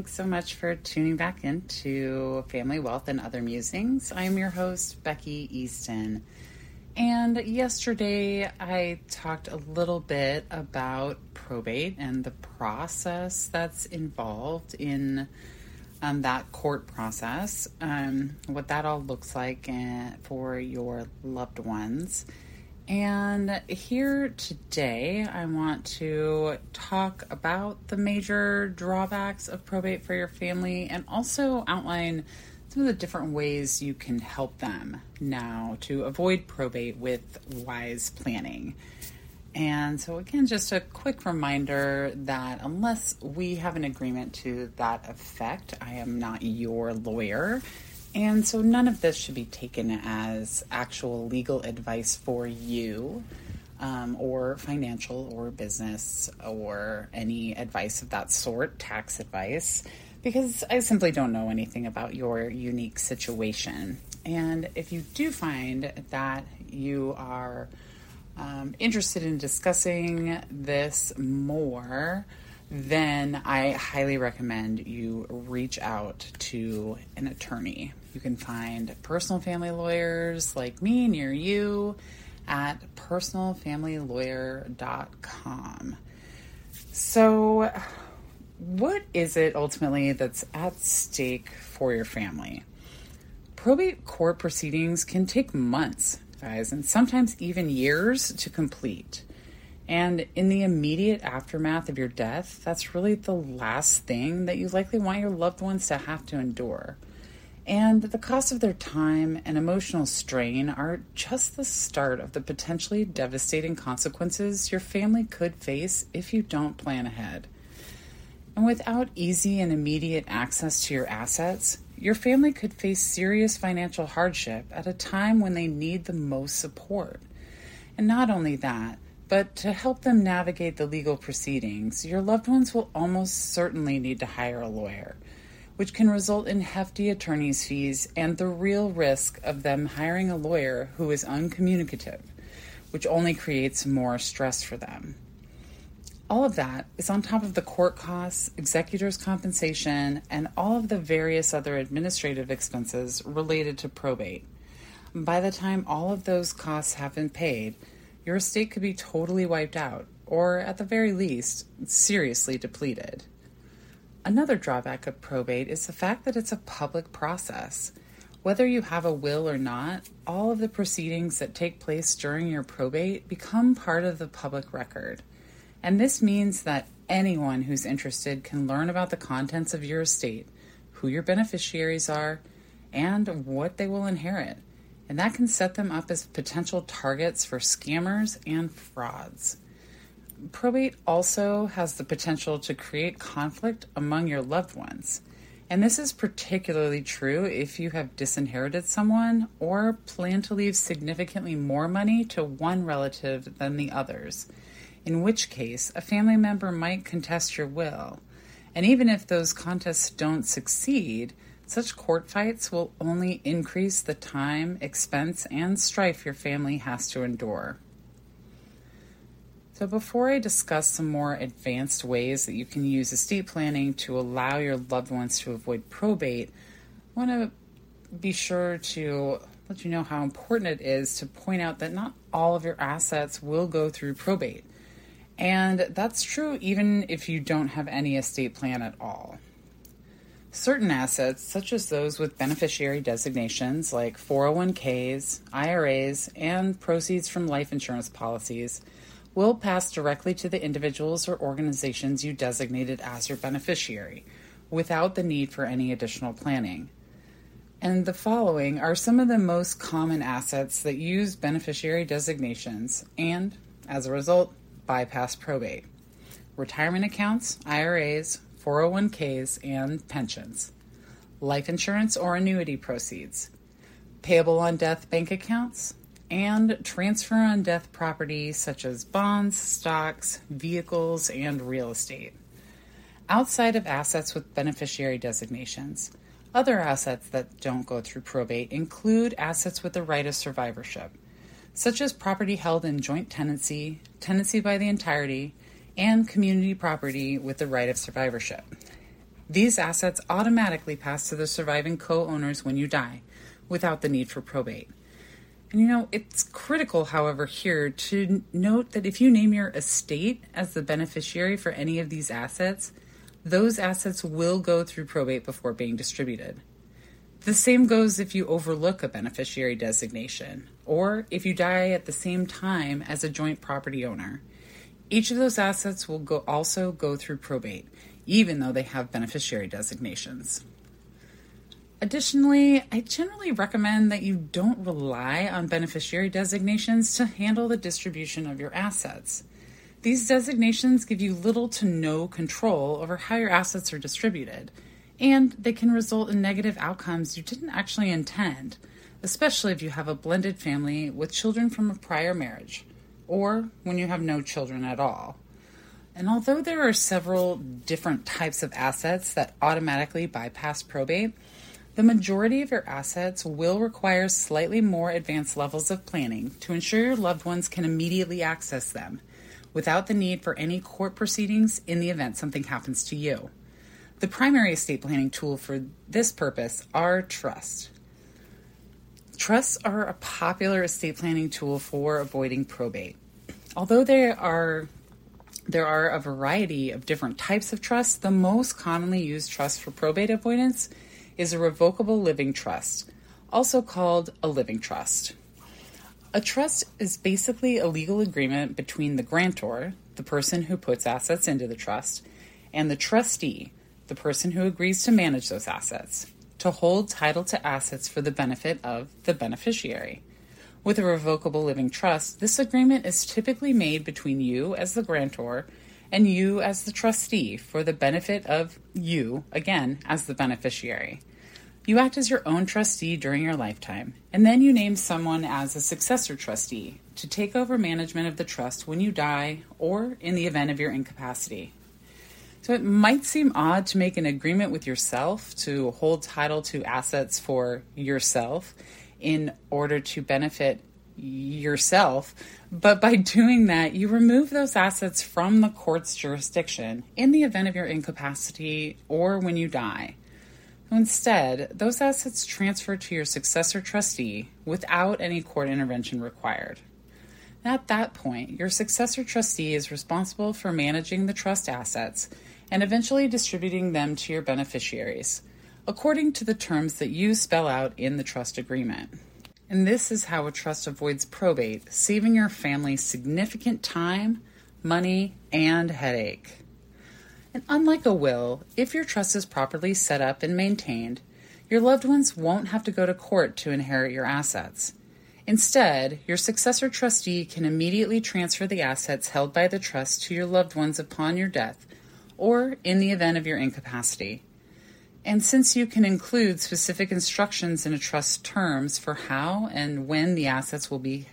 Thanks so much for tuning back into Family Wealth and Other Musings. I'm your host, Becky Easton. And yesterday I talked a little bit about probate and the process that's involved in um, that court process, um, what that all looks like uh, for your loved ones. And here today, I want to talk about the major drawbacks of probate for your family and also outline some of the different ways you can help them now to avoid probate with wise planning. And so, again, just a quick reminder that unless we have an agreement to that effect, I am not your lawyer and so none of this should be taken as actual legal advice for you. Um, or financial or business or any advice of that sort, tax advice, because I simply don't know anything about your unique situation. And if you do find that you are um, interested in discussing this more, then I highly recommend you reach out to an attorney. You can find personal family lawyers like me near you at personalfamilylawyer.com. So, what is it ultimately that's at stake for your family? Probate court proceedings can take months, guys, and sometimes even years to complete. And in the immediate aftermath of your death, that's really the last thing that you likely want your loved ones to have to endure. And the cost of their time and emotional strain are just the start of the potentially devastating consequences your family could face if you don't plan ahead. And without easy and immediate access to your assets, your family could face serious financial hardship at a time when they need the most support. And not only that, but to help them navigate the legal proceedings, your loved ones will almost certainly need to hire a lawyer, which can result in hefty attorney's fees and the real risk of them hiring a lawyer who is uncommunicative, which only creates more stress for them. All of that is on top of the court costs, executor's compensation, and all of the various other administrative expenses related to probate. By the time all of those costs have been paid, your estate could be totally wiped out, or at the very least, seriously depleted. Another drawback of probate is the fact that it's a public process. Whether you have a will or not, all of the proceedings that take place during your probate become part of the public record. And this means that anyone who's interested can learn about the contents of your estate, who your beneficiaries are, and what they will inherit and that can set them up as potential targets for scammers and frauds. Probate also has the potential to create conflict among your loved ones. And this is particularly true if you have disinherited someone or plan to leave significantly more money to one relative than the others, in which case a family member might contest your will. And even if those contests don't succeed, such court fights will only increase the time, expense, and strife your family has to endure. So, before I discuss some more advanced ways that you can use estate planning to allow your loved ones to avoid probate, I want to be sure to let you know how important it is to point out that not all of your assets will go through probate. And that's true even if you don't have any estate plan at all. Certain assets, such as those with beneficiary designations like 401ks, IRAs, and proceeds from life insurance policies, will pass directly to the individuals or organizations you designated as your beneficiary without the need for any additional planning. And the following are some of the most common assets that use beneficiary designations and, as a result, bypass probate retirement accounts, IRAs, 401ks, and pensions, life insurance or annuity proceeds, payable on death bank accounts, and transfer on death property such as bonds, stocks, vehicles, and real estate. Outside of assets with beneficiary designations, other assets that don't go through probate include assets with the right of survivorship, such as property held in joint tenancy, tenancy by the entirety, and community property with the right of survivorship. These assets automatically pass to the surviving co owners when you die, without the need for probate. And you know, it's critical, however, here to note that if you name your estate as the beneficiary for any of these assets, those assets will go through probate before being distributed. The same goes if you overlook a beneficiary designation or if you die at the same time as a joint property owner. Each of those assets will go also go through probate, even though they have beneficiary designations. Additionally, I generally recommend that you don't rely on beneficiary designations to handle the distribution of your assets. These designations give you little to no control over how your assets are distributed, and they can result in negative outcomes you didn't actually intend, especially if you have a blended family with children from a prior marriage, or when you have no children at all. And although there are several different types of assets that automatically bypass probate, the majority of your assets will require slightly more advanced levels of planning to ensure your loved ones can immediately access them without the need for any court proceedings in the event something happens to you. The primary estate planning tool for this purpose are trusts. Trusts are a popular estate planning tool for avoiding probate. Although there are there are a variety of different types of trusts, the most commonly used trust for probate avoidance is a revocable living trust, also called a living trust. A trust is basically a legal agreement between the grantor, the person who puts assets into the trust, and the trustee, the person who agrees to manage those assets, to hold title to assets for the benefit of the beneficiary. With a revocable living trust, this agreement is typically made between you as the grantor and you as the trustee for the benefit of you, again, as the beneficiary. You act as your own trustee during your lifetime, and then you name someone as a successor trustee to take over management of the trust when you die or in the event of your incapacity. So it might seem odd to make an agreement with yourself to hold title to assets for yourself in order to benefit yourself, but by doing that, you remove those assets from the court's jurisdiction in the event of your incapacity or when you die. Instead, those assets transfer to your successor trustee without any court intervention required. At that point, your successor trustee is responsible for managing the trust assets and eventually distributing them to your beneficiaries, according to the terms that you spell out in the trust agreement. And this is how a trust avoids probate, saving your family significant time, money, and headache. And unlike a will, if your trust is properly set up and maintained, your loved ones won't have to go to court to inherit your assets. Instead, your successor trustee can immediately transfer the assets held by the trust to your loved ones upon your death or in the event of your incapacity. And since you can include specific instructions in a trust terms for how and when the assets will be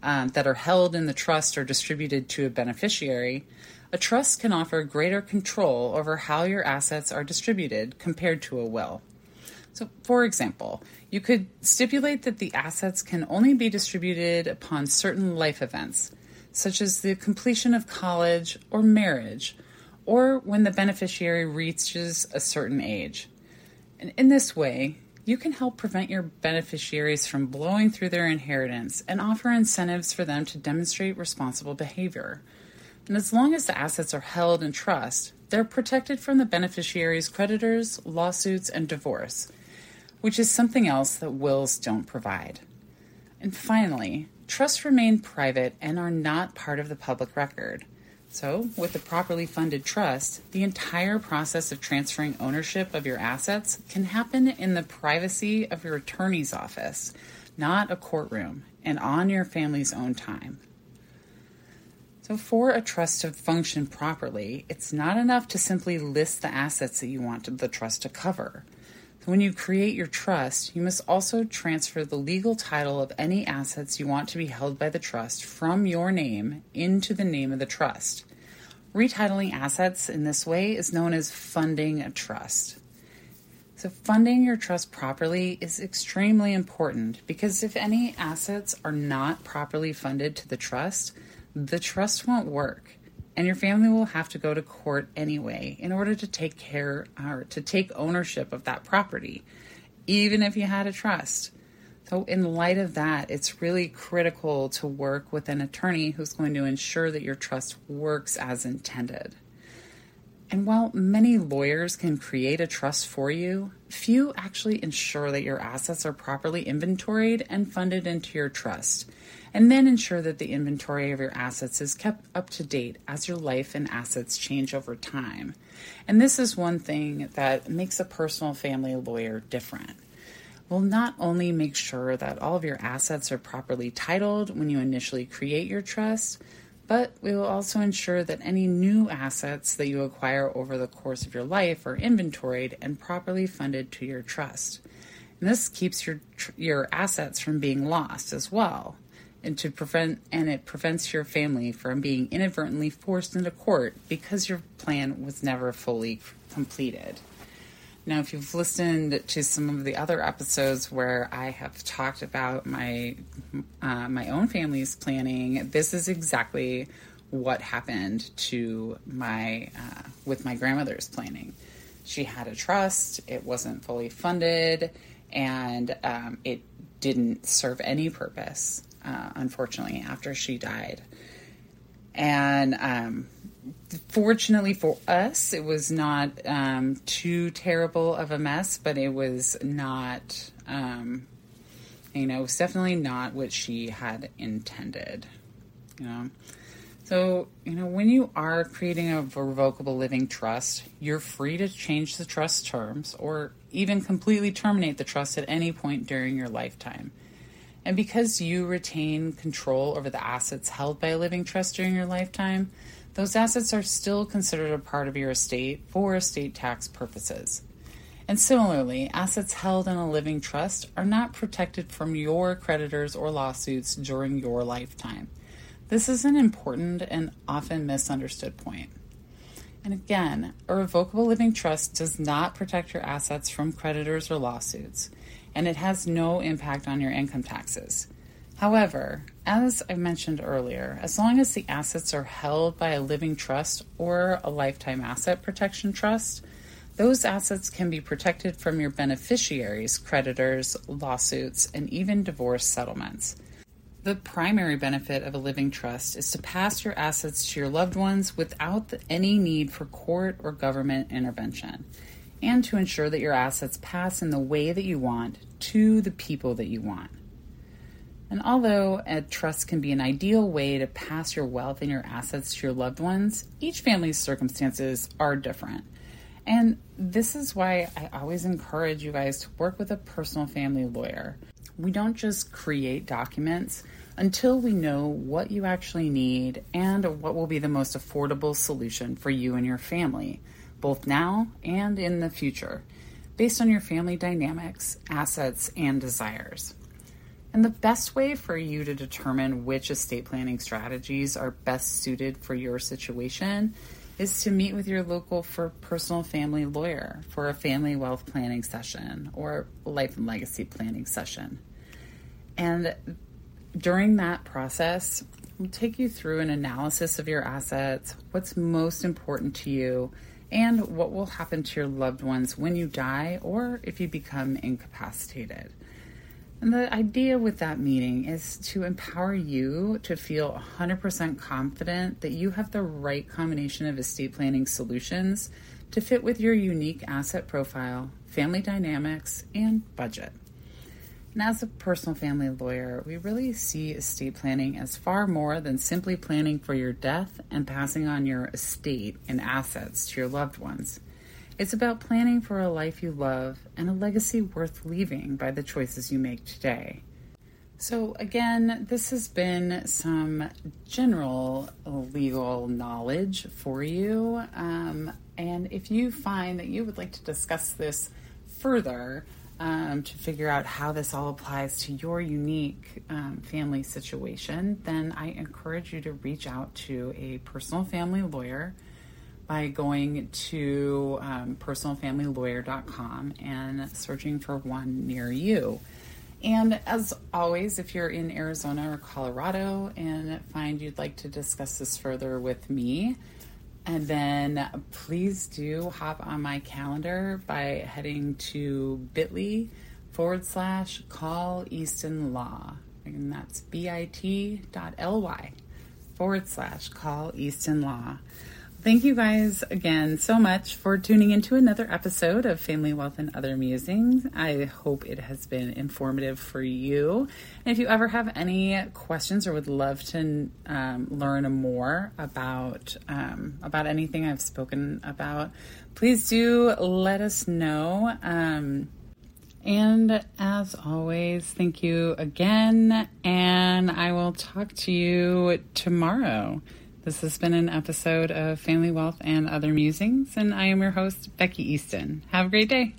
um, that are held in the trust are distributed to a beneficiary, a trust can offer greater control over how your assets are distributed compared to a will. So, for example, you could stipulate that the assets can only be distributed upon certain life events, such as the completion of college or marriage, or when the beneficiary reaches a certain age. And in this way, you can help prevent your beneficiaries from blowing through their inheritance and offer incentives for them to demonstrate responsible behavior. And as long as the assets are held in trust, they're protected from the beneficiary's creditors, lawsuits, and divorce, which is something else that wills don't provide. And finally, trusts remain private and are not part of the public record. So, with a properly funded trust, the entire process of transferring ownership of your assets can happen in the privacy of your attorney's office, not a courtroom, and on your family's own time. So, for a trust to function properly, it's not enough to simply list the assets that you want the trust to cover. When you create your trust, you must also transfer the legal title of any assets you want to be held by the trust from your name into the name of the trust. Retitling assets in this way is known as funding a trust. So, funding your trust properly is extremely important because if any assets are not properly funded to the trust, the trust won't work. And your family will have to go to court anyway in order to take care or to take ownership of that property, even if you had a trust. So, in light of that, it's really critical to work with an attorney who's going to ensure that your trust works as intended. And while many lawyers can create a trust for you, few actually ensure that your assets are properly inventoried and funded into your trust, and then ensure that the inventory of your assets is kept up to date as your life and assets change over time. And this is one thing that makes a personal family lawyer different We'll not only make sure that all of your assets are properly titled when you initially create your trust, but we will also ensure that any new assets that you acquire over the course of your life are inventoried and properly funded to your trust. And this keeps your your assets from being lost as well, and to prevent and it prevents your family from being inadvertently forced into court because your plan was never fully completed. Now, if you've listened to some of the other episodes where I have talked about my uh, my own family's planning, this is exactly what happened to my uh, with my grandmother's planning. She had a trust; it wasn't fully funded, and um, it didn't serve any purpose. Uh, unfortunately, after she died, and um, fortunately for us, it was not um, too terrible of a mess, but it was not, um, you know, it was definitely not what she had intended. You know, so you know when you are creating a revocable living trust, you're free to change the trust terms or even completely terminate the trust at any point during your lifetime. And because you retain control over the assets held by a living trust during your lifetime, those assets are still considered a part of your estate for estate tax purposes. And similarly, assets held in a living trust are not protected from your creditors or lawsuits during your lifetime. This is an important and often misunderstood point. And again, a revocable living trust does not protect your assets from creditors or lawsuits, and it has no impact on your income taxes. However, as I mentioned earlier, as long as the assets are held by a living trust or a lifetime asset protection trust, those assets can be protected from your beneficiaries, creditors, lawsuits, and even divorce settlements. The primary benefit of a living trust is to pass your assets to your loved ones without any need for court or government intervention, and to ensure that your assets pass in the way that you want to the people that you want. And although a trust can be an ideal way to pass your wealth and your assets to your loved ones, each family's circumstances are different. And this is why I always encourage you guys to work with a personal family lawyer. We don't just create documents until we know what you actually need and what will be the most affordable solution for you and your family, both now and in the future, based on your family dynamics, assets, and desires. And the best way for you to determine which estate planning strategies are best suited for your situation is to meet with your local for personal family lawyer for a family wealth planning session or life and legacy planning session. And during that process, we'll take you through an analysis of your assets, what's most important to you, and what will happen to your loved ones when you die or if you become incapacitated. And the idea with that meeting is to empower you to feel 100% confident that you have the right combination of estate planning solutions to fit with your unique asset profile, family dynamics, and budget. And as a personal family lawyer, we really see estate planning as far more than simply planning for your death and passing on your estate and assets to your loved ones. It's about planning for a life you love and a legacy worth leaving by the choices you make today. So, again, this has been some general legal knowledge for you. Um, and if you find that you would like to discuss this further um, to figure out how this all applies to your unique um, family situation, then I encourage you to reach out to a personal family lawyer by going to um, personalfamilylawyer.com and searching for one near you. And as always, if you're in Arizona or Colorado and find you'd like to discuss this further with me, and then please do hop on my calendar by heading to bit.ly forward slash call Easton Law. And that's bit.ly forward slash call Easton Law. Thank you guys again so much for tuning into another episode of Family Wealth and Other Musings. I hope it has been informative for you. And if you ever have any questions or would love to um, learn more about um, about anything I've spoken about, please do let us know. Um, and as always, thank you again, and I will talk to you tomorrow. This has been an episode of Family Wealth and Other Musings, and I am your host, Becky Easton. Have a great day.